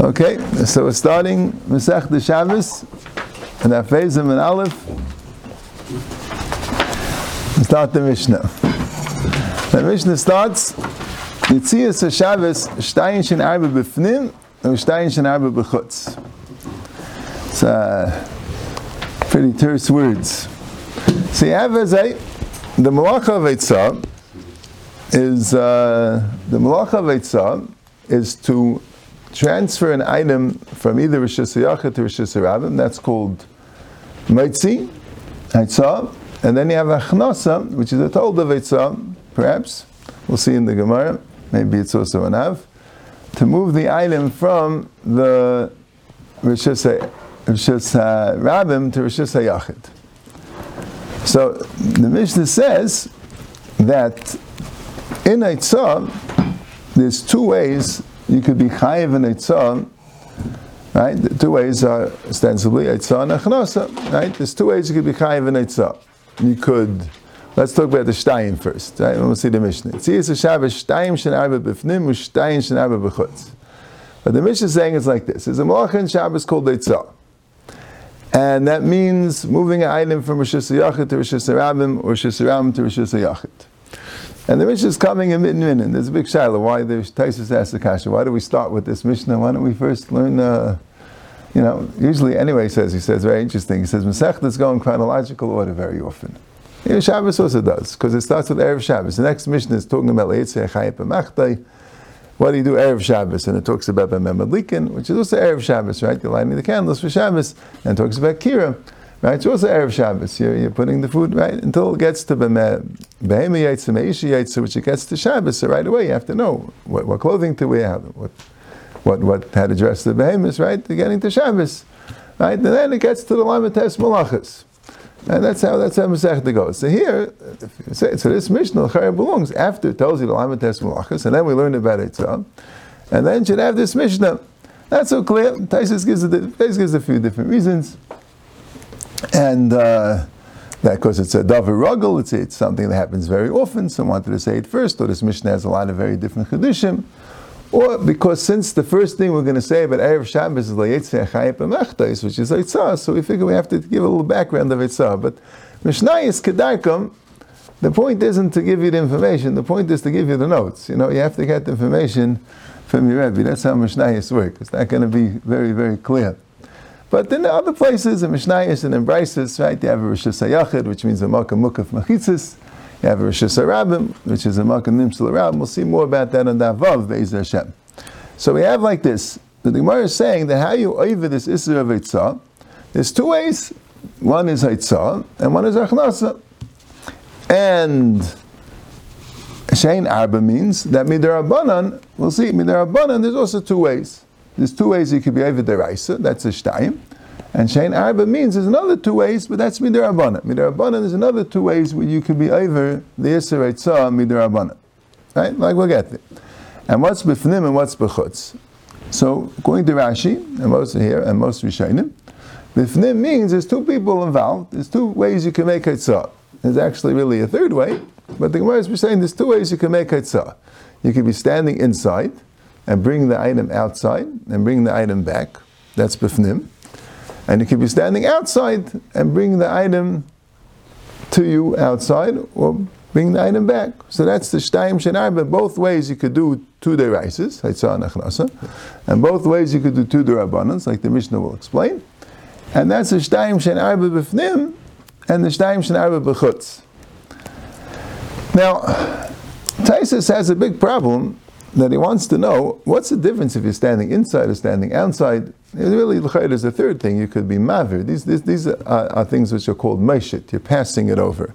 Okay, so we're starting Masech the Shabbos and Afezim and Aleph. We Start the Mishnah. The Mishnah starts Yitzias Shabbos Shtayin Shin Arba B'fnim and Shtayin Shin Arba B'chutz. It's uh, pretty terse words. So you have as a, the Malacha of Eitzah is uh, the Malacha of Eitzah is to transfer an item from either Rosh Hashanah to Rosh Hashanah, that's called Meitzi, Eitzah, and then you have Achnasa, which is a told of Eitzah, perhaps, we'll see in the Gemara, maybe it's also an Av, to move the item from the Rosh Hashanah to Rosh Hashanah. So the Mishnah says that in Eitzah, there's two ways you could be chayiv and eitzah, right? The two ways are ostensibly eitzah and achnasa, right? There's two ways you could be chayiv and eitzah. You could, let's talk about the shtayim first, right? We'll see the Mishnah. See, it's a Shabbos, shtayim shen arba b'fnim, shtayim shen arba b'chutz. But the Mishnah is saying it's like this. There's a malacha in Shabbos called eitzah. And that means moving an item from Rosh Hashanah to Rosh Hashanah or Rosh Hashanah to Rosh Hashanah. And the Mishnah is coming in Midin and There's a big shiloh. Why the Taisus asked the kasha, why do we start with this Mishnah? Why don't we first learn, uh, you know, usually anyway he says, he says, very interesting. He says, Masechtas go in chronological order very often. Know, Shabbos also does, because it starts with Erev Shabbos. The next Mishnah is talking about Leitzeh Chayip Machtai. What do you do Erev Shabbos? And it talks about Bemem which is also Erev Shabbos, right? You're lighting the candles for Shabbos, and talks about Kira. Right? It's also Erev Shabbos. You're, you're putting the food, right? Until it gets to Behema Yaitza, Meisha Yaitza, which it gets to Shabbos. So right away you have to know what, what clothing to wear, what, what, what, how to dress the behemoths, right? To getting to Shabbos. Right? And then it gets to the Lamates Malachas. And that's how that's how Masechta goes. So here, say, so this Mishnah Chayr belongs after it tells you the Lamates Malachas, and then we learn about it. So, and then should have this Mishnah. That's so clear. Taisus gives, Taisus gives a few different reasons. And uh, that because it's a davar ruggle, it's, it's something that happens very often. Some wanted to say it first, or this Mishnah has a lot of very different chedushim, or because since the first thing we're going to say about Erev Shabbos is Layetzeh Chayip Amechtais, which is Eitzah, so we figure we have to give a little background of Eitzah. But Mishnah is the point isn't to give you the information, the point is to give you the notes. You know, you have to get the information from your Rebbe. That's how Mishnayos work. It's not going to be very, very clear. But in the other places, in Mishnayos and in Brises, right, you have a Rosh Hashanah, which means a Makkah Mukaf Machitzis. You have a Rosh Hashanah, which is a Makkah Nimshal Rabim. We'll see more about that on the Avav, Be'ez Hashem. So we have like this. The Gemara is saying that how you over this Isra of Eitzah, there's two ways. One is Eitzah, and one is Achnasa. And Shein Arba means that Midarabanan, we'll see, Midarabanan, there's also two ways. There's two ways you could be over deraisa, that's a shtayim. And Shein Arba means there's another two ways, but that's midarabana. Midarabana there's another two ways where you could be over the Yisra Eitzah midarabana. Right? Like we'll get there. And what's b'fnim and what's b'chutz? So, according to Rashi, and most here, and most Rishonim, b'fnim means there's two people involved, there's two ways you can make Eitzah. There's actually really a third way, but the Gemara is saying there's two ways you can make Eitzah. You can be standing inside, and bring the item outside and bring the item back. That's bifnim. And you could be standing outside and bring the item to you outside or bring the item back. So that's the shtayim but both ways you could do two deraises, and both ways you could do two derabbanans, like the Mishnah will explain. And that's the shtayim shenar b'fnim and the shtayim shenar b'chutz. Now, Taisus has a big problem that he wants to know what's the difference if you're standing inside or standing outside. Really, there's a third thing. You could be mavir. These, these, these are, are, things which are called meshit. You're passing it over.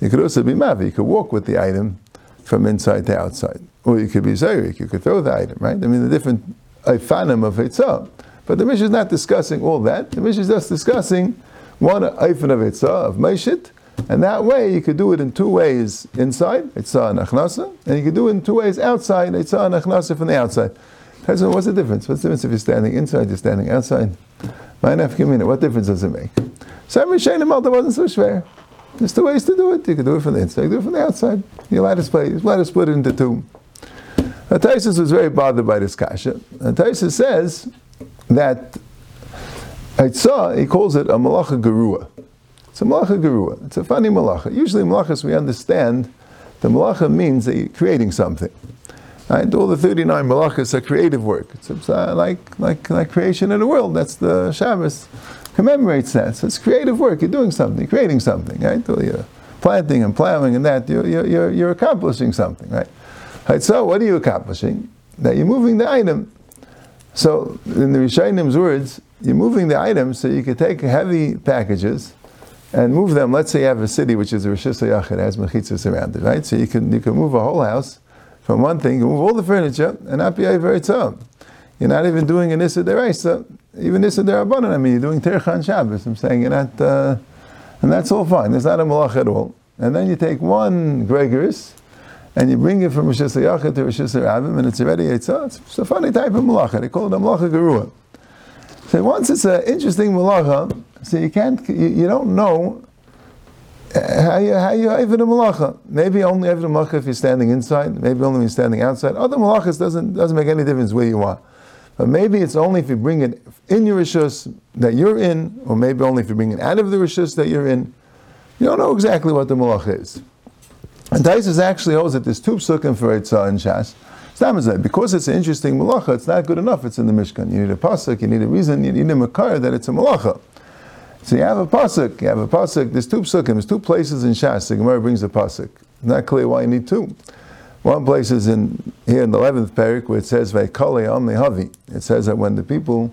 You could also be mavir. You could walk with the item from inside to outside. Or you could be zayrik. You could throw the item, right? I mean, the different ifanim of Eitzah. But the Mishnah is not discussing all that. The Mishnah is just discussing one ifan of Eitzah, of meshit, and that way, you could do it in two ways inside, Eitzah and Achnasa, and you could do it in two ways outside, Eitzah and Achnasa from the outside. What's the difference? What's the difference if you're standing inside, you're standing outside? What difference does it make? Some Rishayim Malta wasn't so schwer. There's two ways to do it. You can do it from the inside, you can do it from the outside. To split, you're allowed to split it into two. Taisus was very bothered by this kasha. And Taisus says that Eitzah, he calls it a malacha gerua. It's a malacha gerua. It's a funny malacha. Usually malachas we understand, the malacha means that you're creating something. Right? All the 39 malachas are creative work. It's uh, like, like, like creation of the world. That's the Shabbos commemorates that. So it's creative work. You're doing something, creating something, right? You're planting and plowing and that, you're, you're, you're accomplishing something, right? right? So what are you accomplishing? That you're moving the item. So in the Rishonim words, you're moving the item so you can take heavy packages and move them. Let's say you have a city which is a Rosh Hashanah, has mechitzas around it, right? So you can, you can move a whole house from one thing, you move all the furniture, and not be over its. You're not even doing an Issa Deraisa, even Issa Derabanan. I mean, you're doing Tercha Shabbos. I'm saying you're not, uh, and that's all fine. There's not a malach at all. And then you take one Gregorius, and you bring it from Rosh Hashanah to Rosh Hashanah, and it's already Eitzah. It's a funny type of malacha. They call it a malacha gerua. So once it's an interesting malacha, so you can't, you, you don't know uh, how you how you even a malacha. Maybe only even a malacha if you're standing inside. Maybe only when you're standing outside. Other malachas doesn't doesn't make any difference where you are. But maybe it's only if you bring it in your rishus that you're in, or maybe only if you bring it out of the rishus that you're in. You don't know exactly what the malach is. And Taisus actually holds that there's two psukim for Eitzah and Shas. Because it's an interesting malacha, it's not good enough it's in the Mishkan. You need a pasuk, you need a reason, you need a makar that it's a malacha. So you have a pasuk, you have a pasuk, there's two psukim, there's two places in Shas, the Gemara brings a pasuk. It's not clear why you need two. One place is in here in the eleventh parak where it says Vaikale Havi. It says that when the people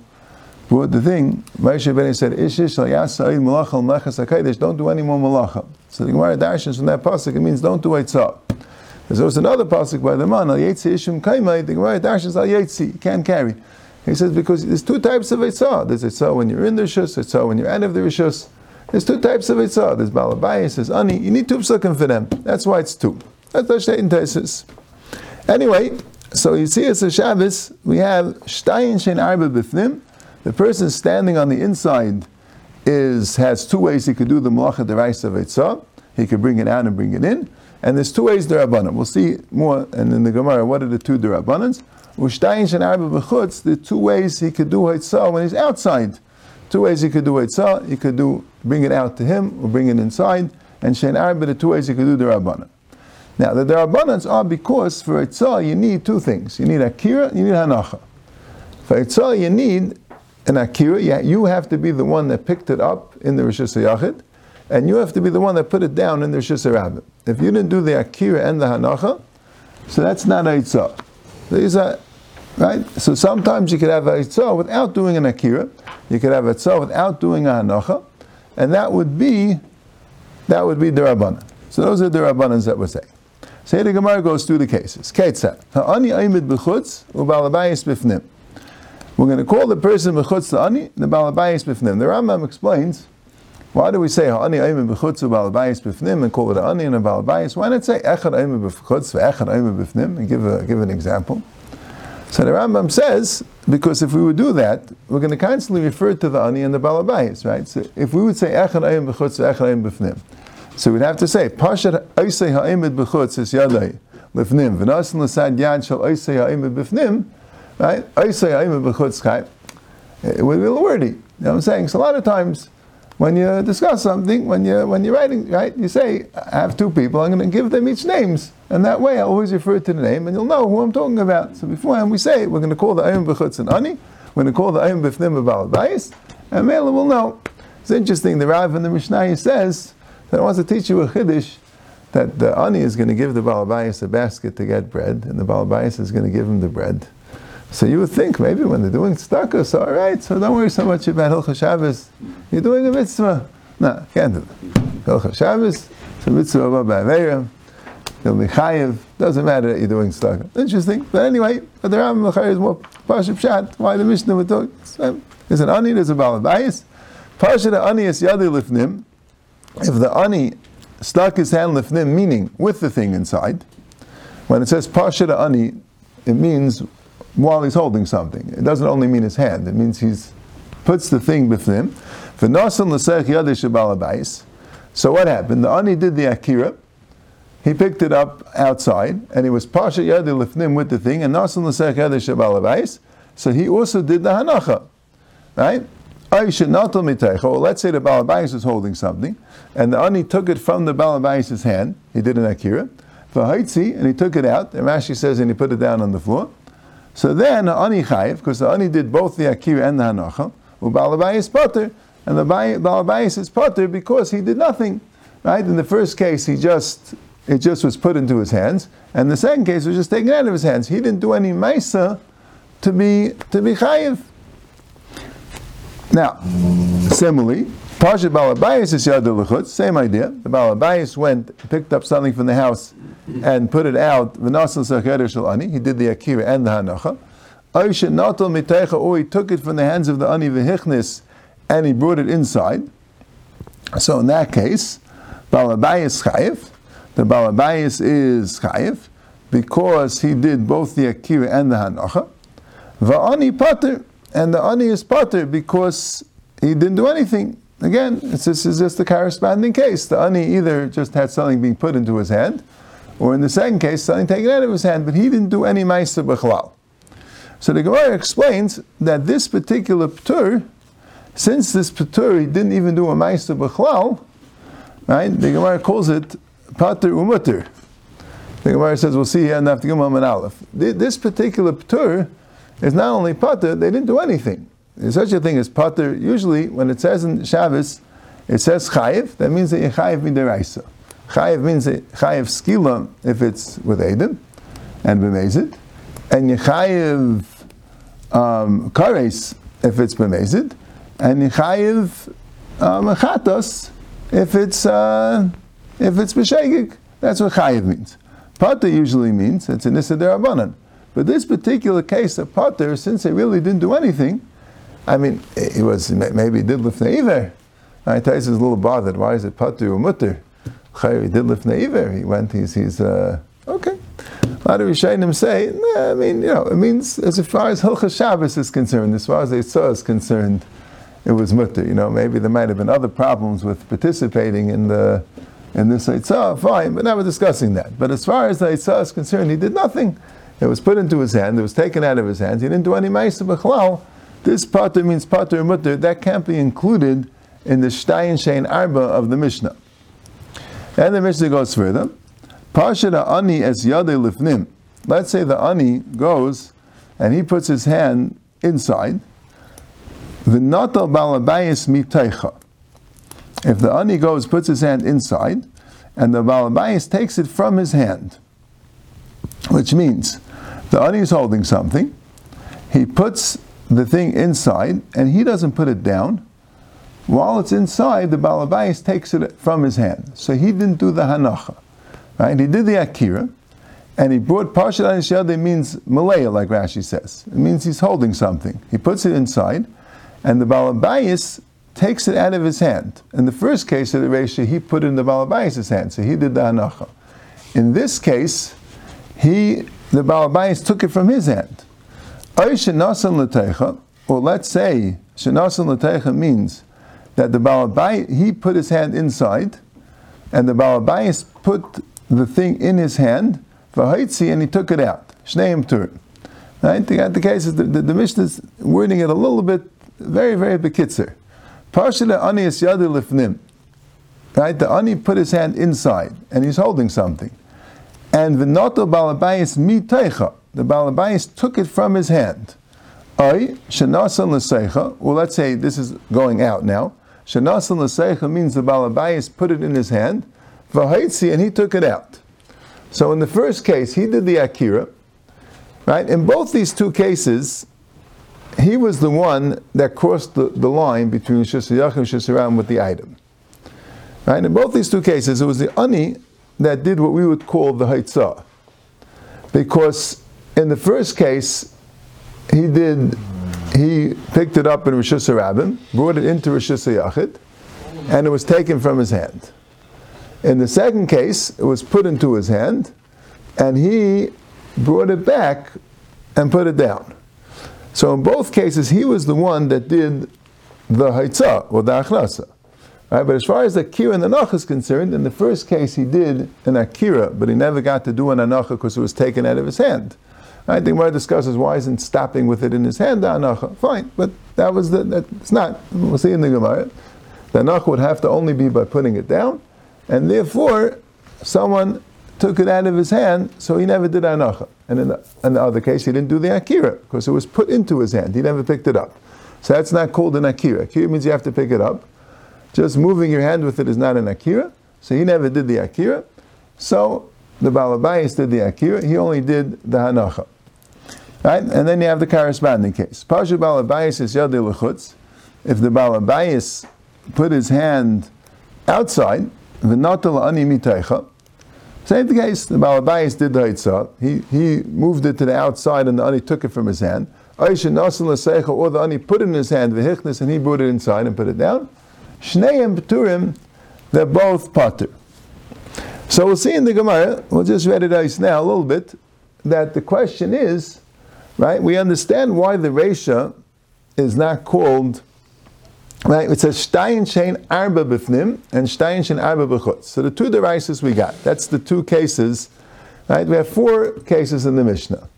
brought the thing, Moshe Beni said, Ishish malacha don't do any more malacha. So the Gemara dashes from that pasuk, it means don't do eitzah. There's also another pasuk by the man, Al Yetzi Ishum Kaimai, the Gemara dashes Al Yetzi, you can't carry. He says because there's two types of eitzah. There's eitzah when you're in the rishus, eitzah when you're out of the rishus. There's two types of eitzah. There's balabayis, there's ani. You need two psukim for them. That's why it's two. That's the Shteitin Tesis. Anyway, so you see it's a Shabbos, we have Shtayin Shein Arba Bifnim. The person standing on the inside is has two ways he could do the Malacha Derais of Eitzah. He could bring it out and bring it in. And there's two ways Derabanan. We'll see more and in the Gemara what are the two Derabanans. Ushtayin Shein Arba B'chutz, the two ways he could do Eitzah when he's outside. Two ways he could do Eitzah. He could do bring it out to him or bring it inside. And Shein Arba, the two ways he could do Derabanan. Now, the Darabanans are because for Eitzah you need two things. You need Akira, you need Hanacha. For Eitzah you need an Akira, you have to be the one that picked it up in the Rosh Hashanah, and you have to be the one that put it down in the Rosh Hashanah. If you didn't do the Akira and the Hanacha, so that's not Eitzah. These are, right? So sometimes you could have Eitzah without doing an Akira, you could have Eitzah without doing a Hanacha, and that would be, that would be the Rabbanan. So those are the Rabbanans that we're saying. Say the Gemara goes through the cases. Ketzat. Ha'ani aimid b'chutz u'balabayis b'fnim. We're going to call the person b'chutz the ani, the balabayis b'fnim. The Rambam explains, why do we say ha'ani aimid b'chutz u'balabayis b'fnim and call it ani and a balabayis? Why not say echad aimid b'chutz ve'echad aimid b'fnim and give, a, give an example? So the Rambam says, because if we would do that, we're going to constantly refer to the ani and the balabayis, right? So if we would say echad aimid b'chutz ve'echad aimid b'fnim, so we'd have to say, Pashat Oisei Ha'imid B'chutz is Yadai Lifnim, V'nasin L'sad Yad Shal Oisei Ha'imid B'fnim, right? Oisei Ha'imid B'chutz Chai. It would be a little wordy. You know what I'm saying? So a lot of times, when you discuss something, when you when you're writing, right, you say, I have two people, I'm going to give them each names, and that way I always refer to the name, and you'll know who I'm talking about. So beforehand we say, we're going to call the Ayim B'chutz and Ani, we're going to call the Ayim B'fnim about Bayis, and Mela will know. It's interesting, the Rav in the Mishnah says, that I wants to teach you a chiddush that the ani is going to give the balabayas a basket to get bread, and the balabayas is going to give him the bread. So you would think maybe when they're doing tzedakah, so all right, so don't worry so much about Hilchah Shabbos. You're doing a mitzvah. No, can't do that. Hilchah Shabbos, it's a mitzvah of Ba'averim. You'll be chayiv. Doesn't matter that you're doing tzedakah. Interesting. But anyway, but the Rambam is more Pashup Shat. Why the Mishnah would talk? There's um, an ani, there's a balabayas. Pasha ani is yadi lifnim if the ani stuck his hand lifnim, meaning with the thing inside, when it says pashira ani, it means while he's holding something. It doesn't only mean his hand, it means he's puts the thing bifnim. So what happened? The ani did the akira, he picked it up outside, and he was Pasha Yadi Lifnim with the thing, and Nasan L'Sech Yadi Shabal so he also did the Hanacha. Right? Or let's say the Balabais was holding something, and the Ani took it from the Balabais' hand, he did an Akira, V'haitzi, and he took it out, and Rashi says, and he put it down on the floor. So then, the Ani Chayiv, because the Ani did both the Akira and the Hanacha, Balabais Potter, and the Balabais is Potter because he did nothing. Right? In the first case, he just it just was put into his hands, and the second case was just taken out of his hands. He didn't do any Maisa to be to be Chayiv. Now, similarly, Pasha Balabayas is Yad same idea. The Balabayas went, picked up something from the house and put it out, he did the Akira and the Hanacha. Or he took it from the hands of the Ani V'hichnis and he brought it inside. So in that case, Balabayas Chayiv, the Balabayas is Chayiv, because he did both the Akira and the Hanacha. Va'ani Pater, and the ani is pater because he didn't do anything. Again, this is just the corresponding case. The ani either just had something being put into his hand, or in the second case, something taken out of his hand, but he didn't do any ma'aser b'chalal. So the Gemara explains that this particular ptur, since this ptur he didn't even do a ma'aser b'chalal, right? The Gemara calls it pater umutter. The Gemara says, we'll see here in Naftigim Aleph. This particular ptur is not only pater, they didn't do anything. There's such a thing as pater. Usually, when it says in Shabbos, it says chayiv, that means that you chayiv midiraisa. Chayiv means chayiv skila if it's with Adam and b'mezid, and you chayiv um, kares if it's b'mezid, and you chayiv um, chatos if it's uh, if it's b'shegig. That's what chayiv means. Pater usually means it's an issa derabanan. But this particular case of Potter, since he really didn't do anything, I mean, he was maybe he did lifnei iver. I tell you, he's a little bothered. Why is it patu or Mutter? He did lifnei iver. He went. He's he's uh, okay. A lot of Rishonim say, nah, I mean, you know, it means as far as Hilchas Shabbos is concerned, as far as saw is concerned, it was mutter. You know, maybe there might have been other problems with participating in the in this Eitzah, fine, but now we're discussing that. But as far as the Eitzah is concerned, he did nothing. It was put into his hand, it was taken out of his hands, he didn't do any Maisa B'chlal. This pater means pater mutter, that can't be included in the Shtayin Shein Arba of the Mishnah. And the Mishnah goes further. Pasha ani es yade lifnim. Let's say the ani goes and he puts his hand inside. The V'natal balabayis miteicha. If the ani goes, puts his hand inside, and the balabayis takes it from his hand, which means the ani is holding something. He puts the thing inside, and he doesn't put it down. While it's inside, the balabais takes it from his hand. So he didn't do the hanacha, right? He did the akira, and he brought parshat anishiyade means malaya, like Rashi says. It means he's holding something. He puts it inside, and the balabais takes it out of his hand. In the first case of the Reisha, he put it in the balabais' hand, so he did the hanacha. In this case, he the Balabais took it from his hand. Or let's say Shanasan Latecha means that the Balabais, he put his hand inside, and the Balabais put the thing in his hand, and he took it out. Shneim Tur. Right? The, the case is the, the, the Mishnah is wording it a little bit, very, very bekitzer. Parshila ani is yadu lifnim. Right? The ani put his hand inside, and he's holding something. And v'noto balabayis miteicha. The balabayis took it from his hand. Well, let's say this is going out now. Shenasan l'seicha means the balabayis put it in his hand. V'haitzi, and he took it out. So in the first case, he did the akira. Right? In both these two cases, he was the one that crossed the, the line between Shusayach and Shusaram with the item. Right? In both these two cases, it was the ani that did what we would call the Haitzah. Because in the first case, he did, he picked it up in Rosh Hashanah, brought it into Rosh Hashanah, and it was taken from his hand. In the second case, it was put into his hand, and he brought it back and put it down. So in both cases, he was the one that did the Haitzah, or the Achnasa. Right? But as far as the Akira and the Anach is concerned, in the first case he did an Akira, but he never got to do an Anacha because it was taken out of his hand. Right? The Gemara discusses why isn't stopping with it in his hand the Anacha. Fine, but that was the, that, it's not. We'll see in the Gemara. The Anacha would have to only be by putting it down, and therefore someone took it out of his hand, so he never did Anacha. And in the, in the other case, he didn't do the Akira because it was put into his hand. He never picked it up. So that's not called an Akira. Akira means you have to pick it up. Just moving your hand with it is not an akira. So he never did the akira. So the Balabayas did the akira. He only did the hanacha. Right? And then you have the corresponding case. Pasha Balabayas is yadi lechutz. If the Balabayas put his hand outside, v'natal ani mitaycha, same case, the Balabayas did the Hitzah. He, he moved it to the outside and the Ani took it from his hand. Or the Ani put it in his hand, and he brought it inside and put it down. Shneim Peturim, they're both Pater. So we'll see in the Gemara, we'll just read it out now a little bit, that the question is, right, we understand why the Resha is not called, right, it says Stein Shein Arba Bifnim and Stein Shein Arba Bechutz. So the two derises we got, that's the two cases, right, we have four cases in the Mishnah.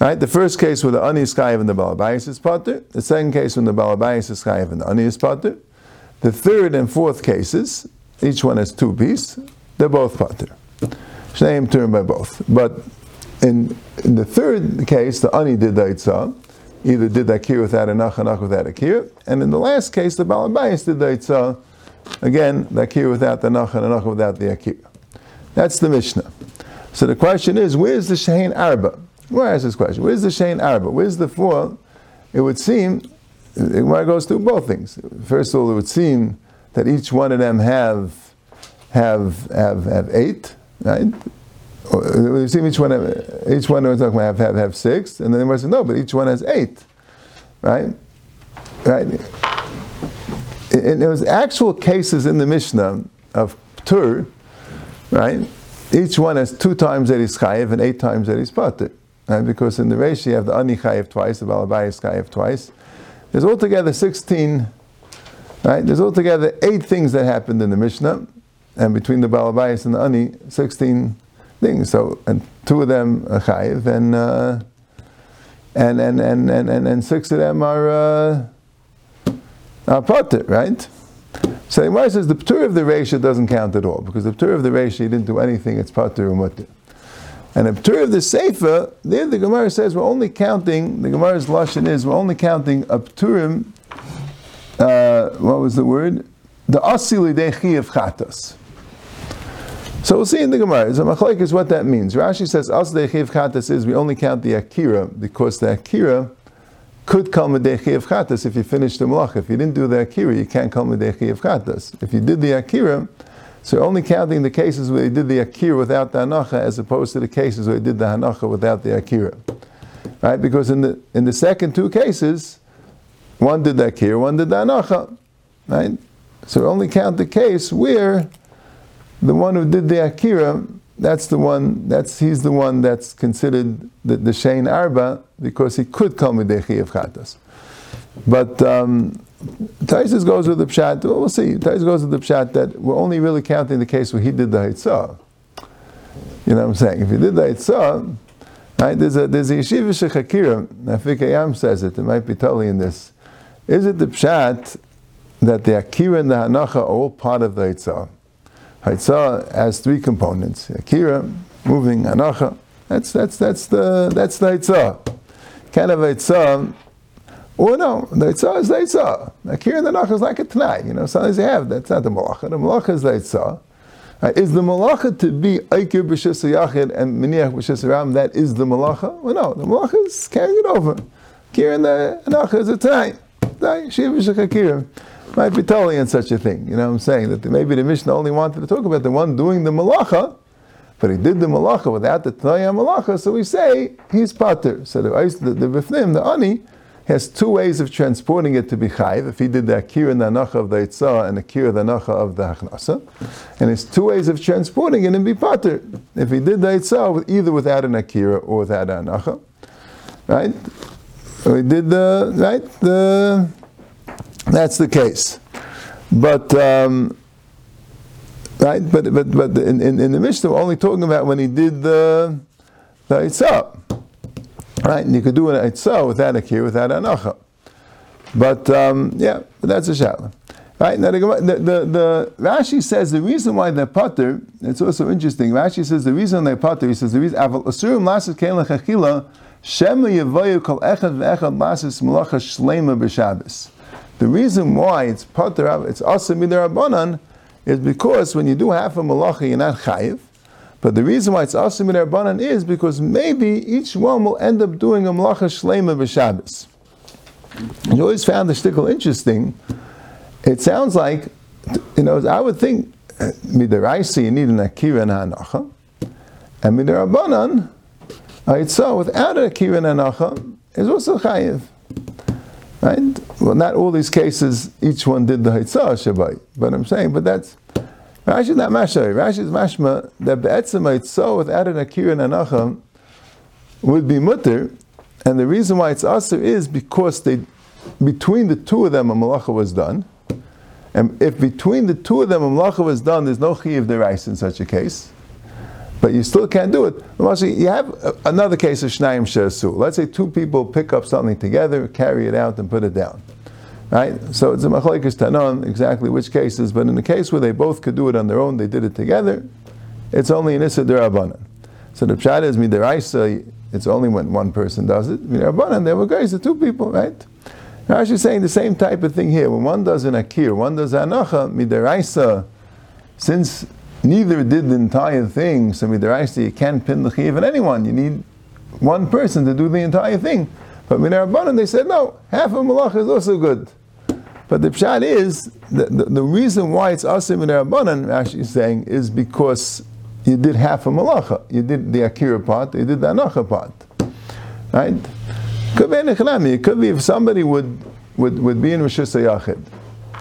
Right, the first case where the Ani is and the Balabayas is Pater, the second case when the Balabayas is Chayiv and the Ani is Pater, the third and fourth cases, each one has two pieces, they're both pater. Same term by both. But in, in the third case, the ani did the itzah, either did the akir without a nach, a nach without akir, and in the last case, the balabayas did the itzah, again, the akir without the nach, and a nach without the akir. That's the Mishnah. So the question is, where's the Shein Arba? Where is this question? Where's the Shein Arba? Where's the four? It would seem it goes through both things. First of all, it would seem that each one of them have have have have eight, right? Would seem each one each one we're talking about have, have have six, and then the Gemara says no, but each one has eight, right? Right. And there was actual cases in the Mishnah of Tur, right? Each one has two times that is chayiv and eight times that is pater. Right? Because in the ratio you have the ani chayiv twice, the balabayis chayiv twice, there's altogether 16, right? There's altogether eight things that happened in the Mishnah, and between the Balabayas and the Ani, 16 things. So, and two of them are Chayiv, and, uh, and, and, and, and, and, and, six of them are, uh, are Potter, right? So the Gemara says the Ptur of the Resha doesn't count at all, because the Ptur of the Resha, he didn't do anything, it's Potter or Mutter. And the Torah of the Sefer, there the Gemara says we're only counting, the Gemara's Lashon is, we're only counting a Pturim, uh, what was the word? The Asili Dechi of Chatas. So we'll see in the Gemara. So Machlaik is what that means. Rashi says Asili Dechi of Chatas is we only count the Akira because the Akira could come a Dechi of Chatas if you finish the Malach. If you didn't do the Akira, you can't come a Dechi of Chatas. If you did the Akira, so only counting the cases where you did the akira without the hanacha, as opposed to the cases where you did the hanacha without the akira, right? Because in the in the second two cases, one did the akira, one did the hanacha, right? So only count the case where the one who did the akira, that's the one. That's he's the one that's considered the, the shein arba because he could come with the of chatas. But um, Taisus goes with the pshat. Well, we'll see. Taisus goes with the pshat that we're only really counting the case where he did the hitzah. You know what I'm saying? If he did the hitzah, right? There's a there's a yeshiva shechakira. Nafik Ayam says it. It might be totally in this. Is it the pshat that the akira and the hanacha are all part of the hitzah? Hitzah has three components: akira, moving, hanacha. That's that's that's the that's the hitzah. Kind of hitzah or no, the Eitzah is the Eitzah. Akir and Nach is like a Tanai. You know, sometimes you have, that's not the Malacha. The Malacha is the Eitzah. Uh, is the Malacha to be Aikir B'Shis Yachid and Miniach B'Shis Ram, that is the Malacha? Well, no, the Malacha is carrying it over. Akir and the Nach is a Tanai. Tanai, Shiv Akir. Might be totally in such a thing. You know what I'm saying? That maybe the Mishnah only wanted to talk about the one doing the Malacha, but he did the malacha without the Tanaya malacha, so we say he's pater. So the the, the Bifnim, the Ani, has two ways of transporting it to be chayv. If he did the akira and the anacha of the itzah and the akira the anacha of the hachnasa, and it's two ways of transporting it and be pater. If he did the itzah either without an akira or without an anacha, right? We did the right the. That's the case. but um, right, but but but in, in, in the Mishnah, we're only talking about when he did the the Eitzah. Right, and you could do an Eitzah without a kir, without anacha. But um, yeah, but that's a shalom. Right now, the, the, the, Rashi says the reason why they're potter. It's also interesting. Rashi says the reason they're potter. He says the reason. Asurim lasis kein lechachila shema yevoyu kol echad ve'echad lasis malacha shlema b'Shabbos. The reason why it's potter, it's also midirabanan, is because when you do half a malacha, you're not chayiv. But the reason why it's also midirabanan is because maybe each one will end up doing a malacha shlema b'Shabbos. You always found the shtickle interesting. It sounds like, you know, I would think uh, midiraisi you need an akira and hanacha, and midirabanan, so without an akira and hanacha is also chayiv. Right? Well, not all these cases, each one did the Hitzah Shabbat, but I'm saying, but that's, Rashi is not Mashay. Rashi is mashma that Be'etzim Hitzah without an Akira and Anacham would be mutter, and the reason why it's Aser is because they, between the two of them, a malacha was done. And if between the two of them a malacha was done, there's no chiv derais in such a case. But you still can't do it. You have uh, another case of shnayim shesu. Let's say two people pick up something together, carry it out, and put it down. Right? So it's a machlekes tanon, exactly which cases, but in the case where they both could do it on their own, they did it together, it's only an issa derabanan. So the pshat is midiraisa, it's only when one person does it. Midirabanan, there were guys, the two people, right? Rashi is saying the same type of thing here. When one does an akir, one does anacha, midiraisa, since neither did the entire thing, so midiraisa, you can't pin the chiv on anyone. You need one person to do the entire thing. But minarabanan, they said, no, half of malach is also good. But the pshat is, the, the, the reason why it's asim minarabanan, is saying, is because you did half a malacha. You did the akira part, you did the anacha part. Right? Could be It could be if somebody would, would, would be in Rosh Hashanah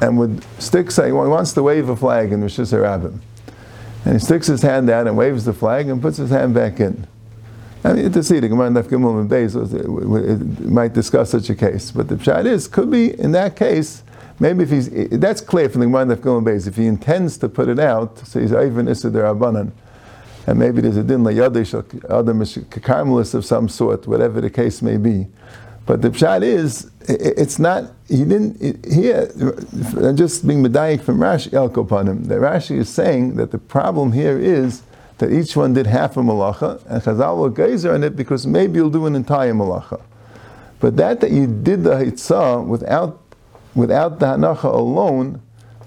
and would stick, say, well, he wants to wave a flag in Rosh Hashanah and he sticks his hand out and waves the flag and puts his hand back in. I mean, to see the Gemara Daf Gimel and Beis might discuss such a case, but the pshat is could be in that case. Maybe if he's that's clear from the Gemara Daf Gimel and Beis. If he intends to put it out, so he's even Derabanan and maybe there's a din layadish, other karmelis of some sort, whatever the case may be. But the pshat is, it's not, he didn't, here, just being medayik from Rashi El Kopanim, that Rashi is saying that the problem here is that each one did half a malacha, and Chazal will geyser on it because maybe you'll do an entire malacha. But that that you did the hitzah without, without the hanacha alone,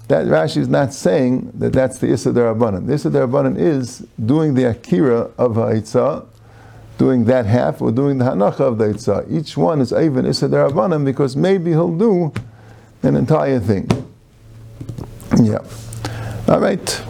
that Rashi is not saying that that's the Issa Darabanan. The Issa Darabanan is doing the Akira of Ha'itza, doing that half, or doing the Hanacha of the Ha'itza. Each one is even Issa Darabanan because maybe he'll do an entire thing. Yeah. All right.